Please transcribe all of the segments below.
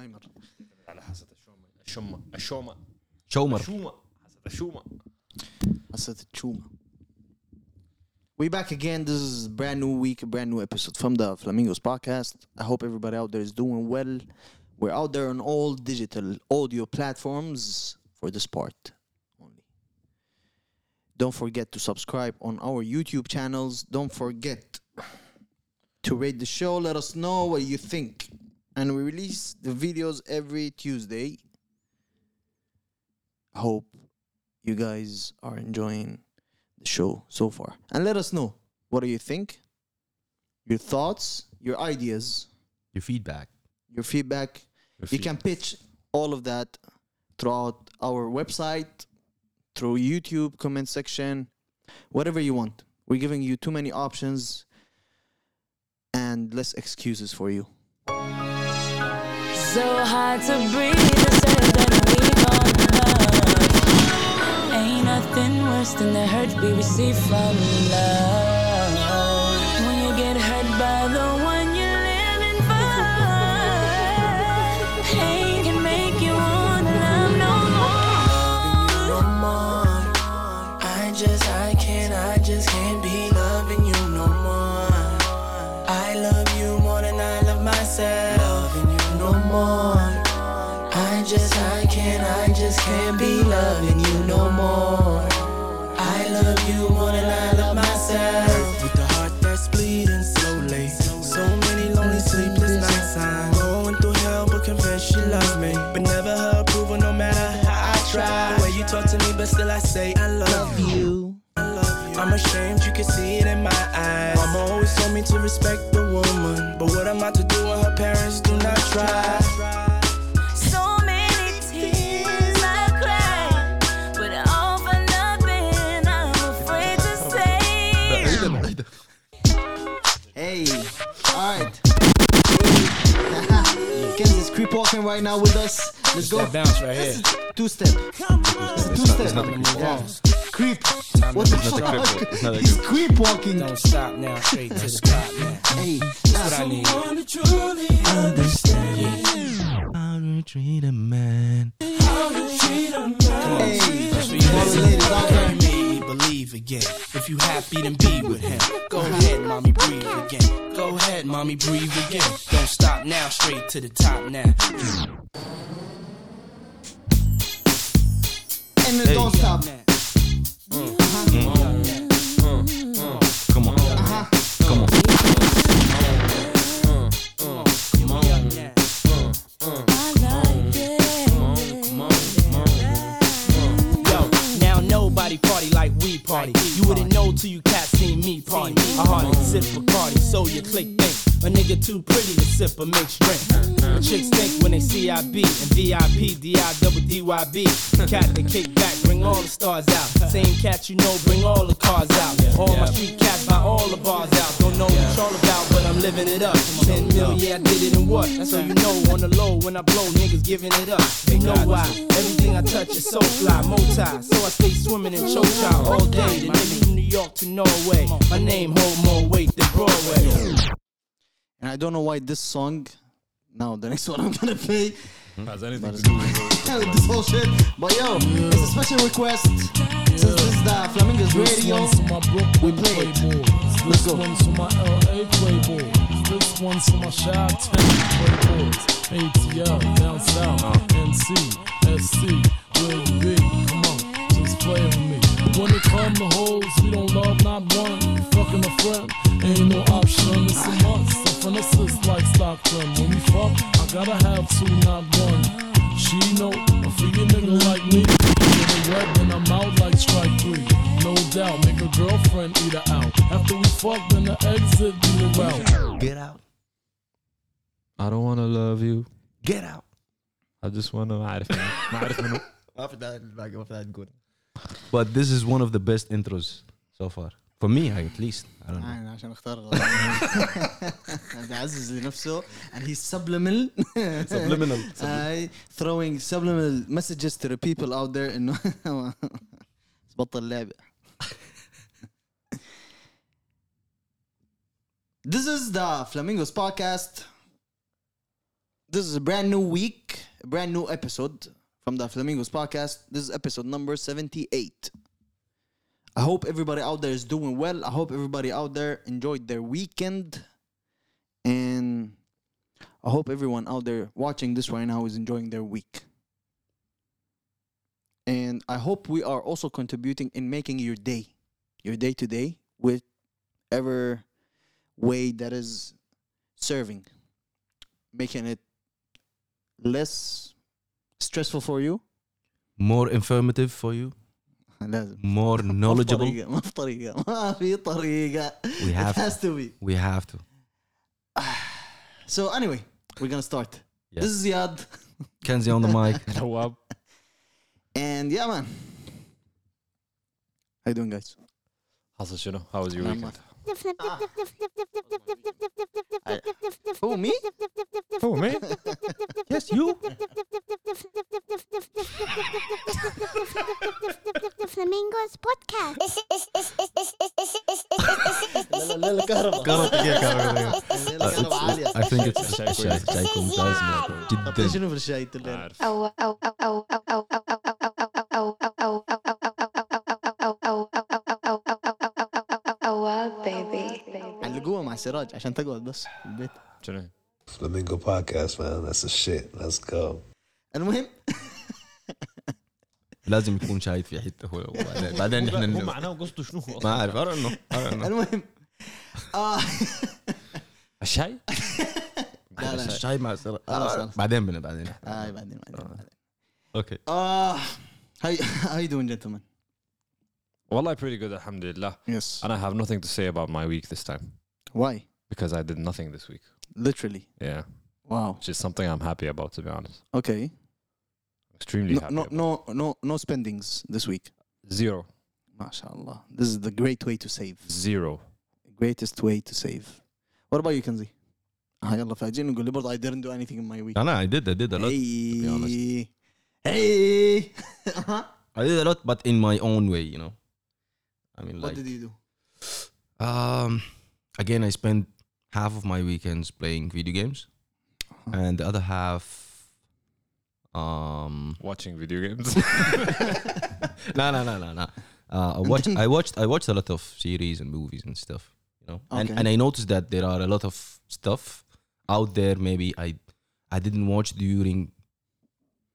هايمر على حاسة الشومة الشومة الشومة شومر الشومة حاسة الشومة حسيت تشومة We back again. This is a brand new week, a brand new episode from the Flamingos podcast. I hope everybody out there is doing well. We're out there on all digital audio platforms for this part only. Don't forget to subscribe on our YouTube channels. Don't forget to rate the show. Let us know what you think. And we release the videos every Tuesday. Hope you guys are enjoying the show so far. And let us know what do you think? Your thoughts, your ideas, Your feedback. your feedback. You can pitch all of that throughout our website, through YouTube comment section, whatever you want. We're giving you too many options and less excuses for you. So hard to breathe to say that we gon' love. Ain't nothing worse than the hurt we receive from love. Can't, be loving you no more. I love you more than I love myself. With the heart that's bleeding slowly. So many lonely sleepless nights. I'm going through hell, but confess she loves me. But never her approval, no matter how I try. The way you talk to me, but still I say I love you. I love you. I'm ashamed, you can see it in my eyes. Mama always told me to respect the woman. But what am I to do when her parents do not try? Walking right now with us. Let's go. That bounce right here. Two step. It's a two step. Oh not the creep Yeah. Creep. What the fuck? creep walk. It's not the He's creep walking. Don't stop now, straight to the top now. Hey, That's what I need. Truly understand. How to treat a man. hey. That's what you All the listen ladies out there. You me believe again. If you happy, then be with him. Go ahead, mommy, breathe again. Go ahead, mommy, breathe again. Don't stop now, straight to the top now. And then don't stop. Come mm, on. Mm, mm, party. You wouldn't know till you cats seen me party. I hardly sip Bacardi, so you click think. A nigga too pretty to sip a mixed drink. Chicks think when they see I be and VIP, DI double DYB. Cat that kick back, bring all the stars out. Same cat you know, bring all the cars out. All my street cats buy all the bars out. Don't know what it's all about, but I'm living it up. 10 mil, yeah, I did it in what? So you know on the low when I blow, niggas giving it up. They know why? Everything I touch is so fly, multi. So I stay swimming in choke all day. The nigga from New York to Norway. My name hold more weight than Broadway. And I don't know why this song. Now the next one I'm gonna play. Hmm? Has anything to do with this whole shit. But yo, it's a special request. Since this is the Flamingos Radio, one's for my Brooklyn we play it. Playboys. Let's This go. one's for my LA Playboys. This one's for my Chi-Town Playboys. ATL, down south, oh. NC, SC, where you be? Come on, just play with me. When it come to hoes, we don't love not one. Fucking a friend, ain't no option, it's a must. So from assist like Stockton. When we fuck, I gotta have two, not one. She know a freaky nigga like me. Get it wet, then I'm out like strike three. No doubt, make a girlfriend eat her out. After we fuck, then the exit be the route. Get out. I don't wanna love you Get out. I just wanna ما أعرف منه. ما أعرف منه But this is one of the best intros so far. For me, at least. I don't know. يعني عشان اختار بيعزز لنفسه and he's subliminal Subliminal. uh, throwing subliminal messages to the people out there انه بطل لعبة This is the Flamingos podcast. This is a brand new week, a brand new episode from the Flamingos podcast. This is episode number 78. I hope everybody out there is doing well. I hope everybody out there enjoyed their weekend. And I hope everyone out there watching this right now is enjoying their week. And I hope we are also contributing in making your day, your day to day, with whichever way that is serving, making it less stressful for you? More informative for you? More knowledgeable? we have it has to. to. Be we have to. So anyway we're gonna start. This is Ziad Kanzi on the mic. Nawab and yeah man. How you doing guys? How's شنو how was your weekend? Ah. Me? oh me? yes, you. Flamingos podcast. I think it's zij zij komt thuis met. Dit is een verzeiteling. Oh oh oh oh oh oh oh oh oh oh oh oh oh هوا بيبي علقوها مع سراج عشان تقعد بس في البيت. شنو؟ فلامينجو بودكاست مان ذاتس الشيت ليتس جو المهم. لازم يكون شايف في حتة هو. بعدين إحنا هو معناه قصده شنو هو ما أعرف انه المهم. آه. الشاي؟ لا لا. الشاي مع سراج. آه، آه، بعدين بعدين. بعدين أوكي. آه. هاي هاي دون جنتلمان Well, I' pretty good, alhamdulillah. Yes. And I have nothing to say about my week this time Why? because I did nothing this week. Literally. Yeah. Wow. Which is something I'm happy about, to be honest. Okay. Extremely No, happy. no, about. no, no, no spendings this week. Zero. MashaAllah. This is the great way to save. Zero. Greatest way to save. What about you, Kanzi? Ah, I didn't do anything in my week. I no, I did. I did a lot. honest. hey. Hey. Uh-huh. I did a lot, but in my own way, you know. I mean What like did you do? um again I spent half of my weekends playing video games and the other half um watching video games? No no no no no. Uh, I watched I watched I watched a lot of series and movies and stuff you know? And Okay. and I noticed that there are a lot of stuff out there maybe I I didn't watch during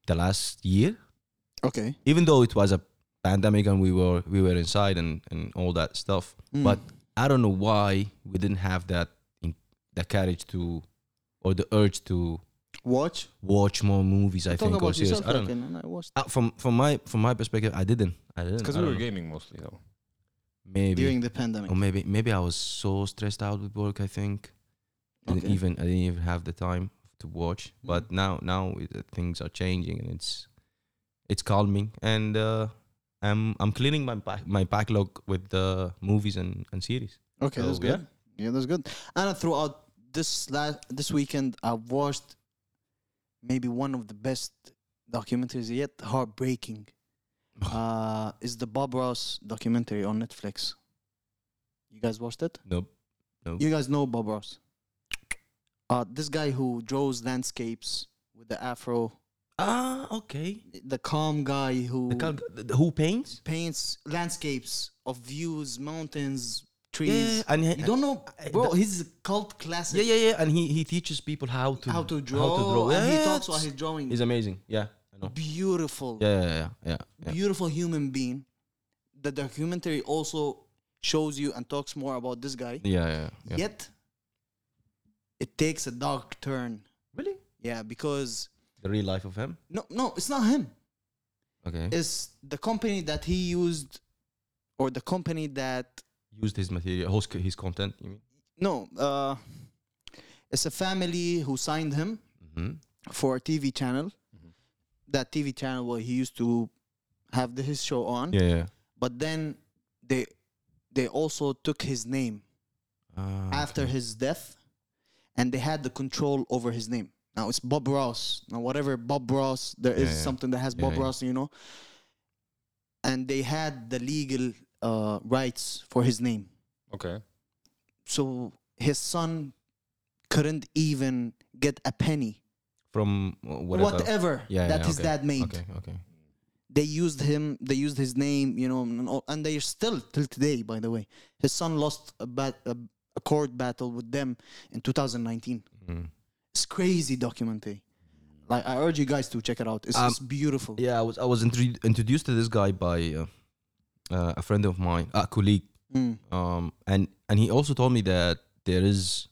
the last year. Okay. Even though it was a pandemic and we were we were inside and and all that stuff. Mm. but I don't know why we didn't have that in, the courage to or the urge to Watch? watch more movies I Talk think or about series. I don't know and I watched uh, from from my from my perspective I didn't. I didn't. Because we were know. gaming mostly though. Maybe. During the pandemic. Or maybe maybe I was so stressed out with work. I think. I didn't even I didn't even have the time to watch. But now now it, uh, things are changing and it's it's calming. And uh, I'm I'm cleaning my back, my backlog with the movies and, and series. Okay, that's good. Yeah. that's good. And throughout this last this weekend, I watched maybe one of the best documentaries yet. Heartbreaking. Uh, is the Bob Ross documentary on Netflix? You guys watched it? Nope. Nope. You guys know Bob Ross? Uh, this guy who draws landscapes with the afro, Ah, okay. the calm guy who The, cal- the, who paints? paints landscapes of views, mountains, Yeah, trees. and he, You don't know, bro. the- he's a cult classic. yeah, yeah, yeah. And he, he teaches people how to how to draw. How to draw. And he talks about it's- his drawing. He's amazing. Yeah, I know. beautiful, Yeah, yeah, yeah, yeah. yeah. beautiful human being. The documentary also shows you and talks more about this guy. Yeah, yeah, yeah. Yet, it takes a dark turn. Really? Yeah, because The real life of him. no, no, it's not him. Okay. It's the company that he used, or the company that Used his material, host his content. You mean? no, uh, it's a family who signed him Mm-hmm. for a TV channel. That TV channel where he used to have the, his show on. Yeah, yeah. but then they they also took his name Ah, after okay. his death and they had the control over his name now it's bob ross now whatever bob ross there is Yeah, yeah. something that has bob yeah. ross you know and they had the legal uh, rights for his name okay so his son couldn't even get a penny from whatever. whatever Yeah, that his okay. dad made. Okay, okay. They used him. They used his name. You know, and, all- and they are still till today. By the way, his son lost a bat a, a court battle with them in 2019. Mm. It's crazy documentary. Like I urge you guys to check it out. It's, Um, it's beautiful. Yeah, I was I was intro- introduced to this guy by uh, uh, a friend of mine, a colleague, Mm. um, and and he also told me that there is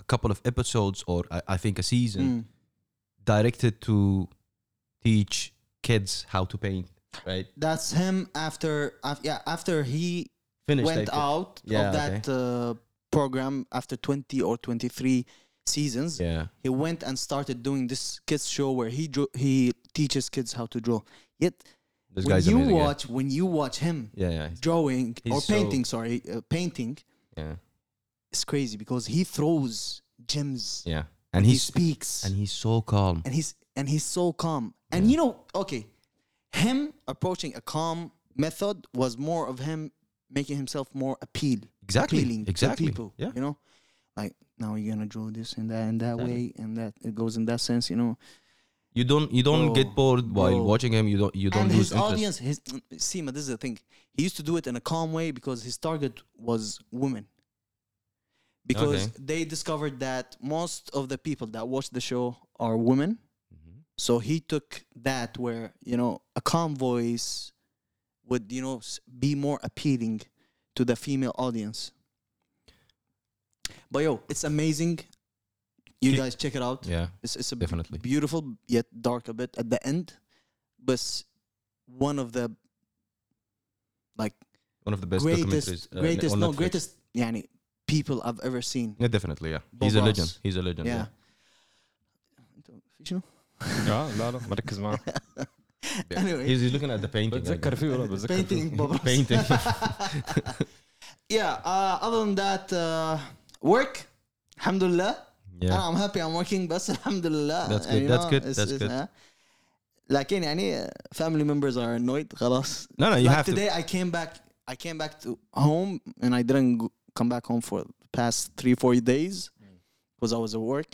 a couple of episodes or I, I think a season Mm. directed to teach kids how to paint. Right, That's him after. af- yeah, after he finished went out Yeah, of that uh, program after 20 or 23 seasons. Yeah, He went and started doing this kids show where he drew, he teaches kids how to draw. Yet this when guy's you amazing. yeah. watch when you watch him Yeah, yeah, drawing or He's so- painting, sorry, uh, painting, yeah, it's crazy because he throws gems. yeah. And he he's speaks and he's so calm. and he's and he's so calm. And you know, okay, him approaching a calm method was more of him making himself more appeal, Exactly, appealing exactly, to people. yeah. you know, like now you're gonna draw this and that and that way and that it goes in that sense. You know, You don't you don't Bro, get bored while bro. watching him. You don't you don't and lose his interest. audience, his Sima, this is the thing. He used to do it in a calm way because his target was women. Because Okay. they discovered that most of the people that watch the show are women. Mm-hmm. So he took that where, you know, a calm voice would, you know, be more appealing to the female audience. But yo, it's amazing. You Keep- guys check it out. Yeah, It's, it's a b- definitely. beautiful yet dark a bit at the end, but s- one of the like One of the best documentaries. greatest, uh, greatest, on no, Netflix. greatest, yani, people I've ever seen. Yeah, definitely. Yeah, Bob he's a Ross. legend. He's a legend. Yeah. Yeah. أنت في شنو؟ اه لا لا مركز معاه Anyway, He's, he's looking at the painting. بتذكر فيه والله بتذكر painting فيه. Bob Ross. Painting. yeah. Uh, other than that, uh, work. Alhamdulillah. yeah. I'm happy I'm working بس الحمد لله. That's And, good, you that's know, good, it's- that's it's, good. uh, لكن يعني uh, family members are annoyed خلاص. No, no, you like have to. today I came back I came back to home and I didn't go, come back home for the past three four days because I was at work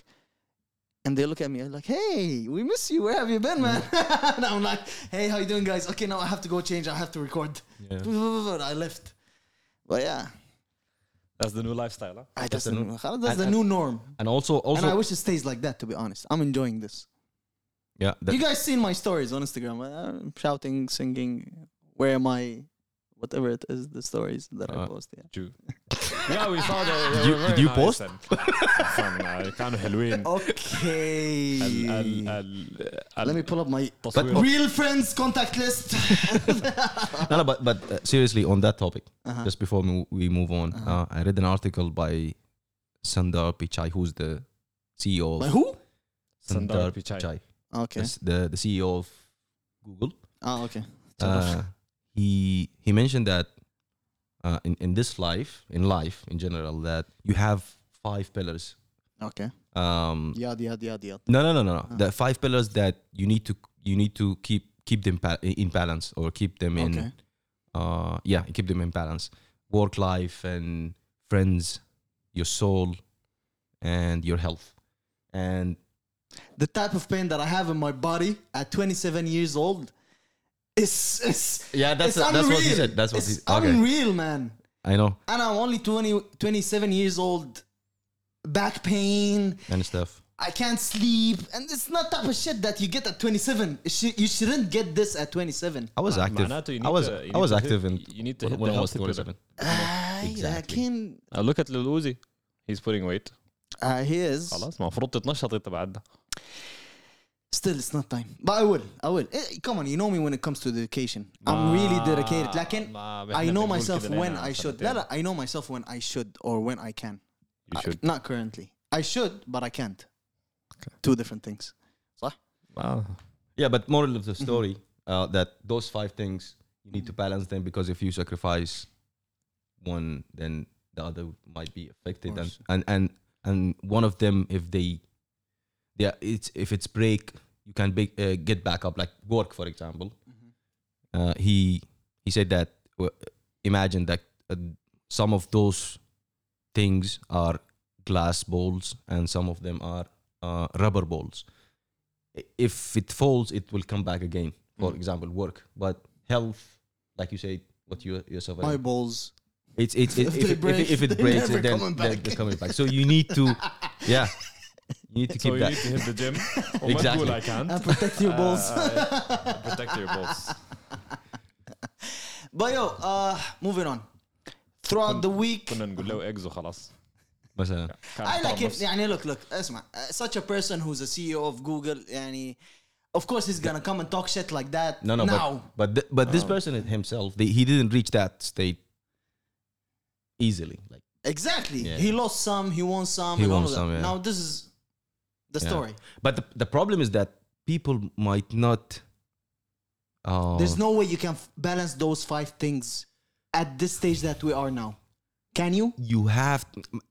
and they look at me like hey we miss you where have you been man and I'm like hey how you doing guys okay now I have to go change I have to record Yeah. I left but yeah that's the new lifestyle. Huh? Ah, I, that's, the new, that's and, the new norm. And also, also, and I wish it stays like that. To be honest, I'm enjoying this. Yeah, you guys seen my stories on Instagram? I'm shouting, singing. Where am I? Whatever it is, the stories that uh, I post. Yeah. Yeah, we saw that. they Did you- were very did you nice post? and fun. Uh, كانوا حلوين. Okay. ال ال ال ال- Let me pull up my التصوير. real friends contact list. no, no, but but uh, seriously, on that topic, Uh-huh. just before we we move on, Uh-huh. uh, I read an article by Sundar Pichai, who's the CEO of By who? Sundar Pichai. Okay. the, the the CEO of Google. Ah, okay. Uh, he he mentioned that uh, in in this life, in life in general, that you have five pillars. okay. Um, Yad, yad, yad, yad. no, no, no, no, no. Ah. The five pillars that you need to you need to keep keep them pa- in balance or keep them in. Okay. Uh, yeah, keep them in balance. Work life and friends, your soul, and your health. And The type of pain that I have in my body at 27 years old is, is yeah, that's it's that's what he unreal. said. That's what it's he. Okay, unreal, man. I know And I'm only 20, 27 years old. Back pain. and stuff. I can't sleep, and it's not type of shit that you get at 27. It should- You shouldn't get this at 27. I was معناته active. you I need was to- you I need was to active hit- in you need to hit when the I was healthy pillar. 27. Ah, Exactly. لكن Uh, look at Lil Uzi. He's putting weight. uh, he is. خلاص المفروض تتنشط انت بعدها. Still, it's not time. But I will. I will. Eh, come on, you know me when it comes to dedication. I'm really dedicated. لكن ما I إحنا know بنقول myself كده when لنا I should. سنتين. لا لا I know myself when I should or when I can. You I- should. not currently. I should, but I can't. Two different things. آه. Yeah, but moral of Mm-hmm. the story uh, that those five things you need to balance them because if you sacrifice one, then the other might be affected, and course. and and and one of them if they, yeah, it's if it's break, you can be, uh, get back up. Like work, for example. Mm-hmm. Uh, he he said that uh, imagine that uh, some of those things are glass balls and some of them are uh, rubber balls. if it falls, it will come back again. For Mm. example, work, but health, like you said, what you yourself. My balls. It's it's it, If they if, it breaks, then they're, they're coming back. So you need to, yeah, you need to So keep you that. need to hit the gym. وما Exactly. تقول I can't. And protect your balls. Uh, protect your balls. but yo, uh, moving on. Throughout the week, كنا نقول له eggs وخلاص. مثلا كان I like it. طعم يعني look, look, اسمع. Uh, such a person who's a CEO of Google, يعني, of course he's gonna come and talk shit like that no, no, now. but but th- but this person himself, they, he didn't reach that state easily. Like exactly. Yeah. He lost some, he won some. He and all won of that. some, yeah. Now this is the Yeah. story. But the, the problem is that people might not. Uh, There's no way you can f- balance those five things at this stage that we are now. Can you? You have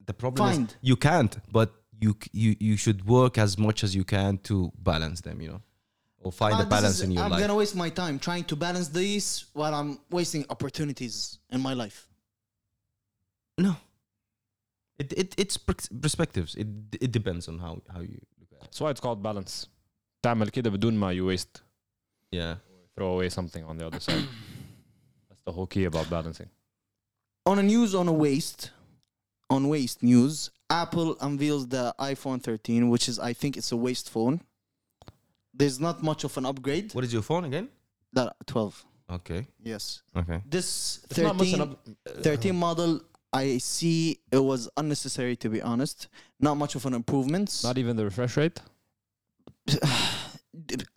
the problem. Find. Is you can't, but you you you should work as much as you can to balance them. You know, or find Uh, a balance is- in your life. I'm gonna waste my time trying to balance these while I'm wasting opportunities in my life. No, it it it's perspectives. It it depends on how how you look at it. That's why it's called balance. تعمل كده بدون ما you waste. Yeah. Throw away something on the other side. That's the whole key about balancing. On a news on a waste, on waste news, Apple unveils the iPhone 13, which is I think it's a waste phone. There's not much of an upgrade. What is your phone again? That 12. Okay. Yes. Okay. This It's not much 13, an up- 13 model, I see it was unnecessary to be honest. Not much of an improvement. Not even the refresh rate.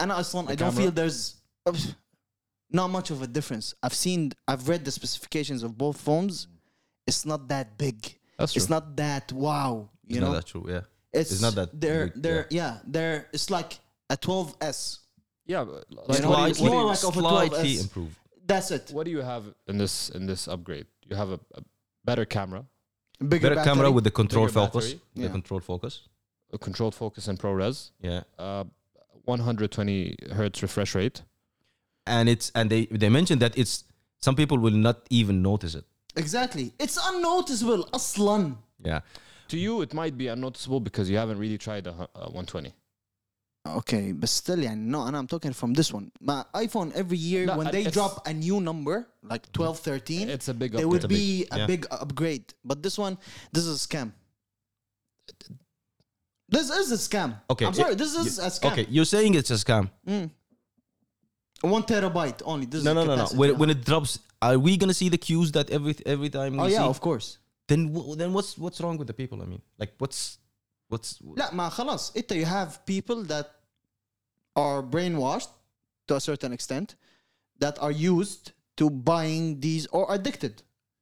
and I don't camera? feel there's not much of a difference. I've seen, I've read the specifications of both phones. Mm. It's not that big. That's true. It's not that wow. You it's know? not that true. Yeah. It's, it's not that. They're big, they're yeah. yeah they're it's like a 12s. Yeah, like slightly, you, more like of a 12s. improved. That's it. What do you have in this in this upgrade? You have a, a better camera, bigger better battery, camera with the control bigger focus, the control focus. a controlled focus and ProRes, Yeah, uh, 120 hertz refresh rate. and it's and they they mentioned that it's some people will not even notice it. Exactly. It's unnoticeable. Aslan. Yeah, To you, it might be unnoticeable because you haven't really tried a, a uh, 120. Okay, but still, I know, and I'm talking from this one. My iPhone every year when they drop a new number, like 12, 13, It's a big there upgrade. would be a big, upgrade. But this one, this is a scam. This is a scam. Okay, I'm sorry, this is a scam. Okay, you're saying it's a scam. Mm. One terabyte only. This No, is no, no, no. When, when it drops, are we gonna see the cues that every every time? Oh yeah, of course. Then then what's what's wrong with the people? I mean, like what's what's لا ما خلاص انت you have people that are brainwashed to a certain extent that are used to buying these or addicted.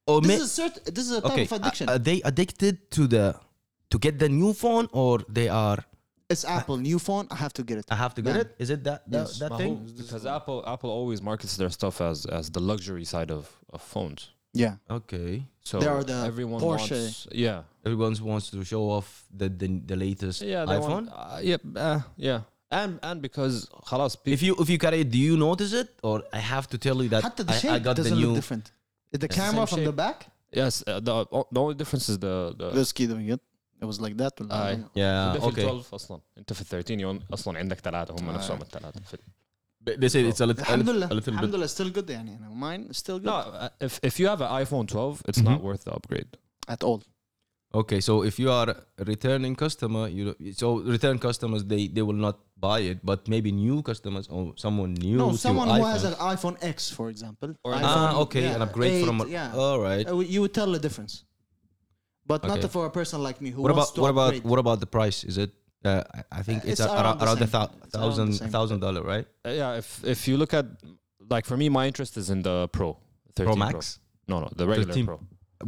or This may- is a certain this is a type okay? of addiction. Are, are they addicted to the to get the new phone or they are? it's Apple new phone. I have to get it. I have to get Man. it. Is it that that, Yes. that Ma thing? hu- because Apple Apple always markets their stuff as as the luxury side of, of phones. Yeah. Okay. So They are the everyone Porsche. wants yeah Everyone wants to show off the the, the latest yeah they iPhone. want, uh, yeah uh, yeah and and because خلاص if you if you carry it, do you notice it, or I have to tell you that حتى the I, shape I got the doesn't new? look different. The the camera same from the shape. back. yes uh, the the only difference is the the Let's keep doing it. It was like that. Aye. Yeah. ده في ال Okay. 12 اصلا انت في ال 13 يون اصلا عندك ثلاثه هم آه. نفسهم الثلاثه في They they say it's a little, a الحمد little, لله a little الحمد bit. لله still good يعني أنا mine is still good no uh, if if you have an iPhone 12 it's not Mhm. worth the upgrade at all. Okay, so if you are a returning customer, you so return customers they they will not buy it, but maybe new customers or someone new No, to someone who iPhone. has an iPhone X, for example. Or an iPhone, ah okay, yeah, an upgrade from a, eight, yeah. all right. Uh, you would tell the difference, but Okay. not for a person like me who what wants about to what about upgrade. what about the price? Is it? Uh, I- I think Uh, it's, it's a- around around the around the same. thou- It's around the thousand same. thousand dollar, right? Uh, yeah if if you look at like for me my interest is in the Pro 13 Pro Max no no the regular 13 Pro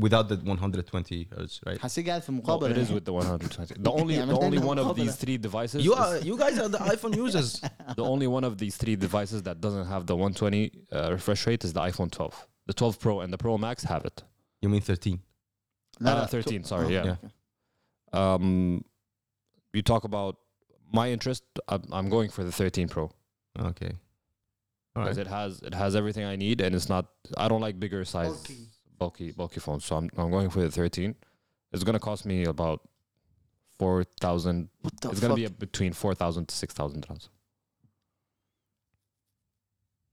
without the 120 hertz, right? حسي قاعد في no, مقابلة it is يعني. with the 120 the only Yeah, the but only then one of مقابلة. these three devices You is- are you guys are the iPhone users. the only one of these three devices that doesn't have the 120 uh, refresh rate is the iPhone 12 the 12 Pro and the Pro Max have it You mean 13? لا Uh, لا 13 تو- sorry oh, yeah Yeah. um you talk about my interest, I'm, going for the 13 Pro. Okay. Because right. it has it has everything I need, and it's not. I don't like bigger size, bulky, bulky, bulky phones. So I'm I'm going for the 13. It's gonna cost me about four thousand. It's gonna be between four thousand to six thousand dollars.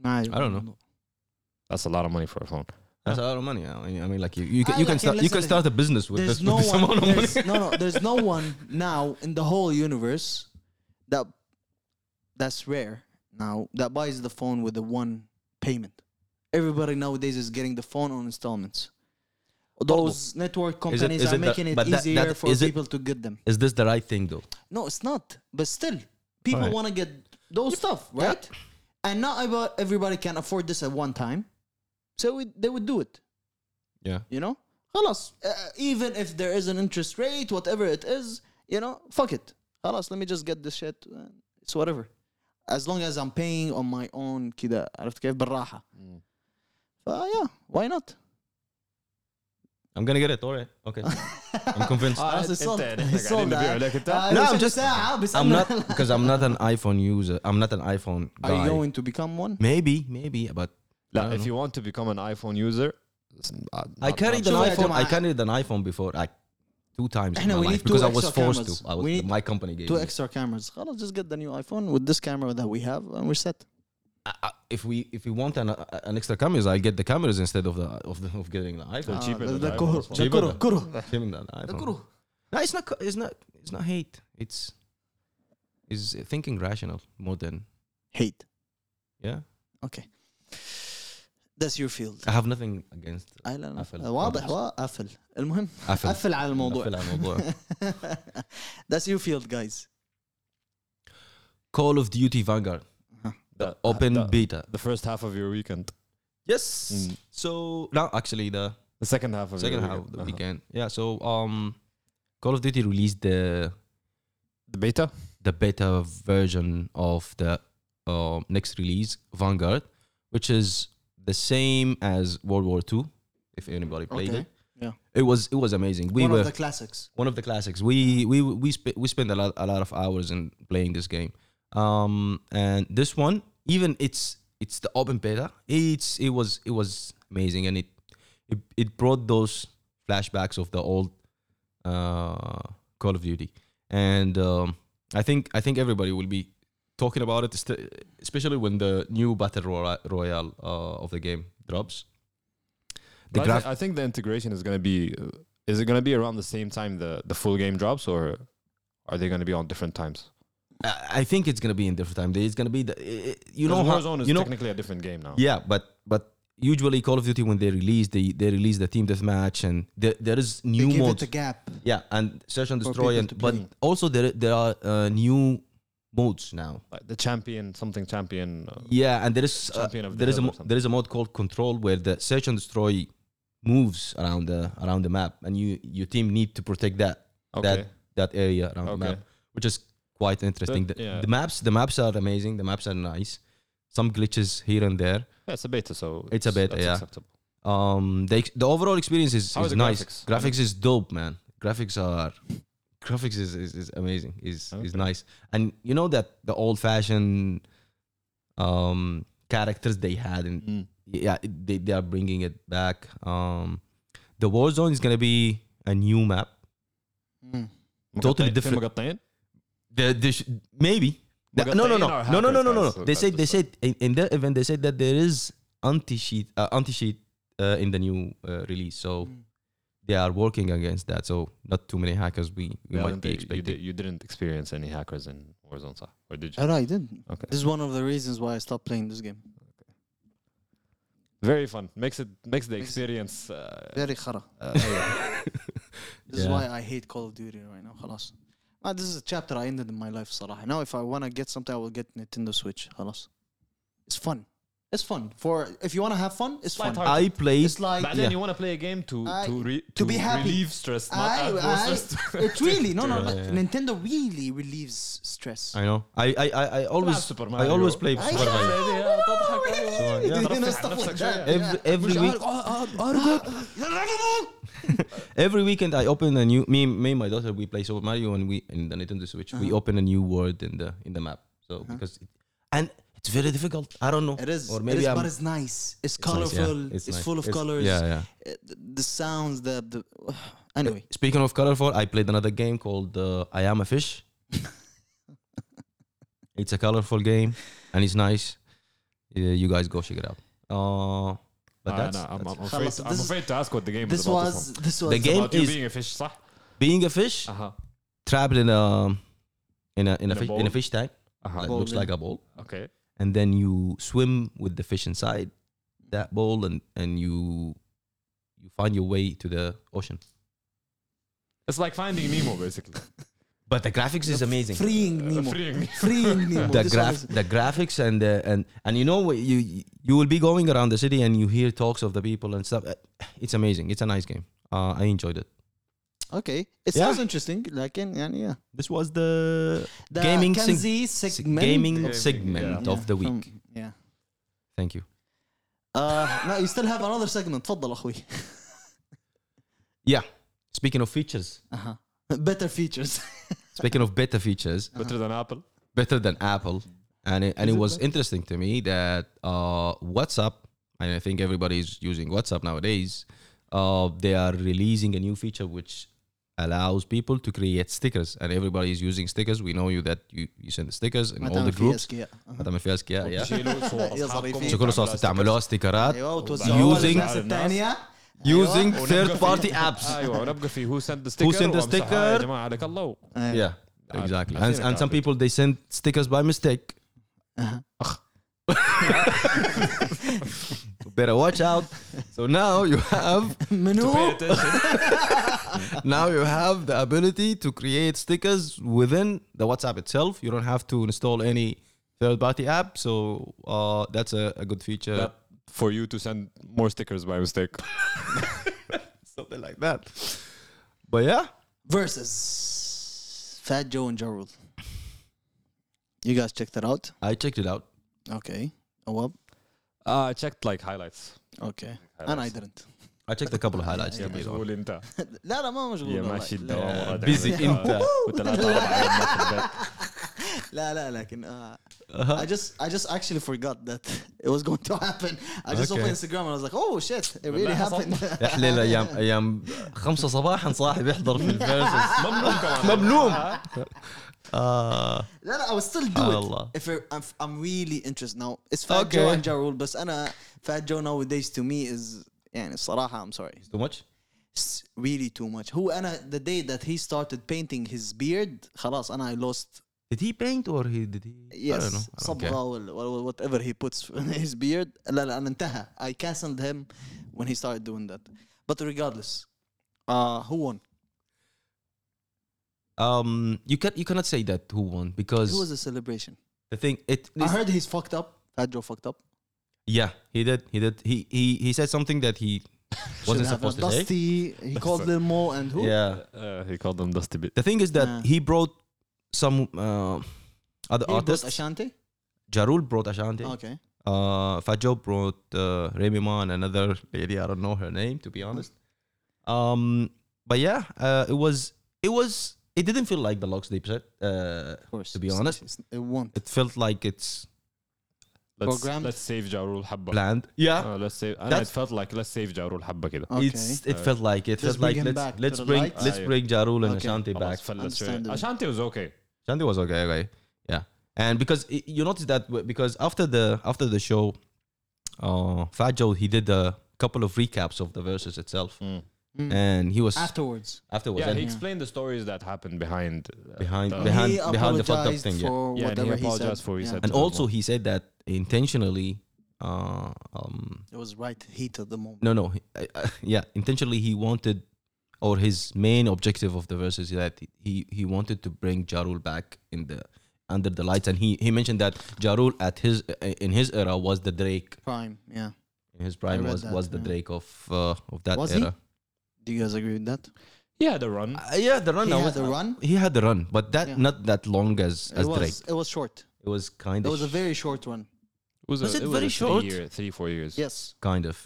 Nah, I don't know. That's a lot of money for a phone. That's a lot of money. I mean, I mean like you, you can, you ah, can start you can start a business with There's this, no with this one. amount of money. There's, no, no. There's no one now in the whole universe that that's rare now that buys the phone with the one payment. Everybody nowadays is getting the phone on installments. Those network companies is are it the- making it that- easier that- for is it- people to get them. Is this the right thing though? No, it's not. But still, people Alright. want to get those stuff, right? And not about everybody can afford this at one time, so we, they would do it. Yeah. You know, خلاص. Uh, even if there is an interest rate, whatever it is, you know, fuck it. خلاص, let me just get this shit. uh, It's whatever. As long as I'm paying on my own كده عرفت كيف بالراحة. فا yeah, why not? I'm gonna get it. Alright. Okay. I'm convinced. خلاص it's sold. انت It's sold, قاعدين نبيع uh, لك انت uh, No, نص I'm just- ساعة I'm بيسألنا. not because I'm not an iPhone user. I'm not an iPhone guy. Are you going to become one? Maybe, maybe, but I لا don't if know. you want to become an iPhone user it's not- I not- carried an شوف يا iPhone. I جماعة. carried an iPhone before, like two times in إحنا my we life need two because I was extra forced cameras. to. I was, We need my company gave Two me. extra cameras. خلاص, just get the new iPhone with this camera that we have and we're set. I- I- if we if we want an, uh, an extra cameras, I get the cameras instead of the of the of getting the iPhone. Ah, cheaper the- than the the كره. iPhone. The Cheaper كره. than- كره. Him than The iPhone. كره. No, it's not. co- It's not. It's not hate. It's is thinking rational more than Hate. yeah. Okay. That's your field. I have nothing against. أي لا لا. أفل. واضح وا- قفل. المهم قفل. قفل على الموضوع. قفل على الموضوع. That's your field, guys. Call of Duty Vanguard the- open the- beta. the first half of your weekend Yes. Mm. So no, actually the the second half of second your half of weekend. the Uh-huh. weekend. Yeah. So um, Call of Duty released the the beta the beta version of the uh, next release Vanguard, which is the same as World War II. If anybody played Okay. it, Yeah. it was it was amazing. We One were of the classics. one of the classics. We we we sp- we spent a lot a lot of hours in playing this game. Um, and this one, even it's it's the open beta. It's it was it was amazing, and it it, it brought those flashbacks of the old uh, Call of Duty, and um, I think I think everybody will be talking about it, especially when the new battle royale, royale uh, of the game drops. The I, graph- thi- I think the integration is going to be uh, is it going to be around the same time the the full game drops or are they going to be on different times I I think it's gonna be in different time. It's gonna be the i- i- you know how, Warzone is you know technically a different game now yeah, but but usually Call of Duty when they release they they release the team deathmatch and there there is They new give it modes. a gap. Yeah, and search and destroy and but also there there are uh, new modes now. like the champion something champion uh, Yeah, and there is uh, Champion of the there is a mo- there is a mode called Control where the search and destroy moves around the around the map, and you your team need to protect that okay that that area around the map, which is quite interesting. But, The, yeah. the maps the maps are amazing. The maps are nice. Some glitches here and there. yeah, it's a beta so It's a beta, yeah. acceptable. Um, the ex- the overall experience is, How is nice. graphics? Graphics is dope, man. Graphics are graphics is, is, is amazing. is okay. is nice, and you know that the old fashioned um, characters they had, and mm. yeah, they, they are bringing it back. Um, the Warzone is gonna be a new map, mm. totally different. The, the sh- maybe the, no, no, no, no, no, no, no, no, no. They said they said in, the that event they said that there is anti sheet uh, anti sheet uh, in the new uh, release. So. Mm they are working against that. So not too many hackers we, we yeah, might be expecting. You, did, not experience any hackers in Warzone, sah? or did you? No, I didn't. Okay. This is one of the reasons why I stopped playing this game. Okay. Very fun. Makes it makes the makes experience uh, very khara. Uh, this yeah. is why I hate Call of Duty right now. Khalas. Ah, this is a chapter I ended in my life, Salah. Now if I wanna get something, I will get Nintendo Switch. Khalas. It's fun. It's fun for if you want to have fun. It's fun. I play. It's like but then yeah. you want to play a game to I, to, re, to, to be happy. relieve stress. I, I, it really no no. Yeah, yeah. Nintendo really relieves stress. I know. I I I, always I always play Super Mario. Every every week. Oh, oh, oh, every weekend I open a new me me and my daughter we play Super Mario and we in the Nintendo Switch uh -huh. we uh-huh. open a new world in the in the map so uh -huh. because it, and it's very difficult. I don't know. It is. Or maybe it is, I'm, but it's nice. It's, it's colorful. Nice, yeah. It's, it's nice. full of it's, colors. Yeah, yeah. The sounds. The, the uh, anyway. Speaking of colorful, I played another game called uh, I Am a Fish. it's a colorful game, and it's nice. You guys go check it out. Uh, but that's, no, I'm, that's I'm, afraid, I'm afraid to ask what the game this about Was, this, was the game is being a fish, Being a fish, uh-huh. trapped in a in a in, in a, fish, in a fish tank. Uh-huh. That looks like a ball. Okay and then you swim with the fish inside that bowl, and and you you find your way to the ocean. It's like finding Nemo, basically. But the graphics is amazing. freeing Uh, Nemo. freeing. Freeing Nemo. the This graph the graphics and the and and you know you you will be going around the city and you hear talks of the people and stuff. Uh, It's amazing. It's a nice game. Uh, I enjoyed it. Okay, it Yeah. sounds interesting. لكن يعني yeah. This was the The Gaming seg- Kenzie segment. gaming Gaming, segment Yeah, of the week. from- yeah. Thank you. Uh, no, you still have another segment. تفضل اخوي. Yeah. Speaking of features, Uh-huh. Better features. speaking of better features, Better than Apple. better than Apple, and it, and Is it it was better? interesting to me that uh, WhatsApp, and I think everybody's using WhatsApp nowadays. Uh, they are releasing a new feature which allows people to create stickers, and everybody is using stickers. We know you that you, you send stickers in ما all the تعمل فيها groups. أذكياء. أها. هذا ما فيها أذكياء، yeah. تشيلوا صور يا أصحابكم ظريفين. شو كل صار تعملوها ستيكرات ايوه وتوزعوها Using- للناس الثانية. using ونبقى third في- party apps. ايوه ونبقى في who sent the sticker sent the وأمسحها يا sticker. جماعه عليك الله أيوة. Yeah, exactly. I And, think and some garbage. people they send stickers by mistake. أها. Better watch out. So now you have now you have the ability to create stickers within the WhatsApp itself. You don't have to install any third-party app. So uh, that's a, a, good feature for you to send more stickers by mistake, something like that. But yeah, Verzuz Fat Joe and Ja Rule. You guys checked that out? I checked it out. Okay. Oh, uh, I checked like highlights okay. And I didn't. I checked a couple of highlights. يا to be honest. مشغول انت لا لا ما مشغول يا والله. ماشي لا. الدوام ورا busy دايماً. انت. وثلاثة أربع أيام في البيت. لا لا لكن uh, Uh-huh. I just I just actually forgot that it was going to happen. I just Okay. opened Instagram and I was like, oh shit, it really بالله حصل؟ happened. احلى الايام ايام خمسة صباحا صاحي بيحضر في الفيرسز ممنوع كمان ممنوع آه لا لا I would still do it الله. if it, I'm, I'm really interested now. It's Fat Okay. Joe and Ja Rule بس أنا Fat Joe nowadays to me is يعني الصراحة I'm sorry. too much It's really too much. هو أنا the day that he started painting his beard خلاص أنا I lost did he paint or he did he I yes don't know I don't care. صبغة ولا ولا whatever he puts in his beard لا لا أنا انتهى I cancelled him when he started doing that but regardless uh, who won? Um you can you cannot say that who won because Who was the celebration? the thing it I heard he's fucked up. Fat Joe fucked up. yeah he did he did he he he said something that he wasn't Shouldn't have supposed done. to say Dusty. He called Lil Mo and who? yeah Uh, he called them Dusty Bit. the thing is that Yeah. he brought some uh other He brought artists Ashanti. Ja Rule brought Ashanti Okay. uh Fat Joe brought uh, Remy Ma and another lady I don't know her name to be honest um but yeah uh, it was it was it didn't feel like the Lockstep set. Uh, of course. To be honest, it's, it won't. It felt like it's let's programmed. let's save Ja Rule Habba. حبة planned. Yeah, Uh, let's save and it felt like let's save Ja Rule Habba. حبة Okay. it's it felt like it felt like let's to let's bring lights. let's Ah, yeah. bring Ja Rule and Okay. Ashanti back. خلاص فلت Ashanti was okay Ashanti was okay, okay. Yeah. And because i- you notice that because after the after the show, uh Fat Joe he did a couple of recaps of the verses itself. Mm and he was Afterwards. afterwards Yeah, and he explained the stories that happened behind uh, behind the- behind behind the fucked up thing, yeah. for Yeah, and he whatever he, apologized said. for what he Yeah. said. And also he said that intentionally. Uh, um, It was right heat at the moment. no, no, uh, uh, yeah, intentionally he wanted, or his main objective of the Verzuz is that he he wanted to bring Ja Rule back in the under the lights, and he he mentioned that Ja Rule at his uh, in his era was the Drake. Prime. Yeah. In his prime was that, was the yeah. Drake of uh, of that Was he? era. Do you guys agree with that? yeah, the run. Uh, yeah, the run. He I had was- the run? He had the run, but that Yeah. not that long as It as was. Drake. It was short. It was kind It of was a very short run. It was, Was a, it it very was a short? Three, year, three, four years. Yes. kind of.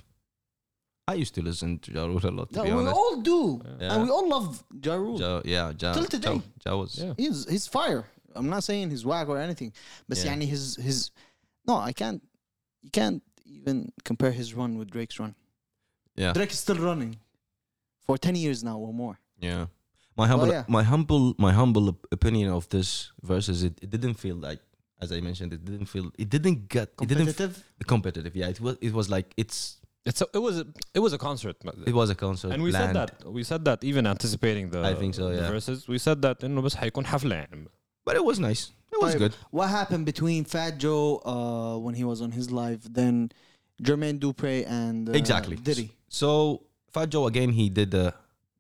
I used to listen to Ja Rule a lot. To Yeah, be we honest, all do. Yeah. And we all love Ja Rule. Ja, yeah, Ja, Till today. Ja, Ja was Yeah. He's he's fire. I'm not saying he's whack or anything. But Yeah. يعني his his no, I can't you can't even compare his run with Drake's run. yeah. Drake is still running for 10 years now or more. Yeah. My humble, well, yeah. my humble, my humble opinion of this verse is it, it didn't feel like, as I mentioned, it didn't feel, it didn't get, it didn't f- competitive. Yeah, it was, it was like it's it's a, it was a, it was a concert. It was a concert. And we planned. said that we said that even anticipating the I think so yeah. Verzuz we said that إنه بس حيكون حفلة But it was nice. It was good. What happened between Fat Joe uh, when he was on his live then Jermaine Dupri and uh, exactly Diddy? So Fat Joe again, he did the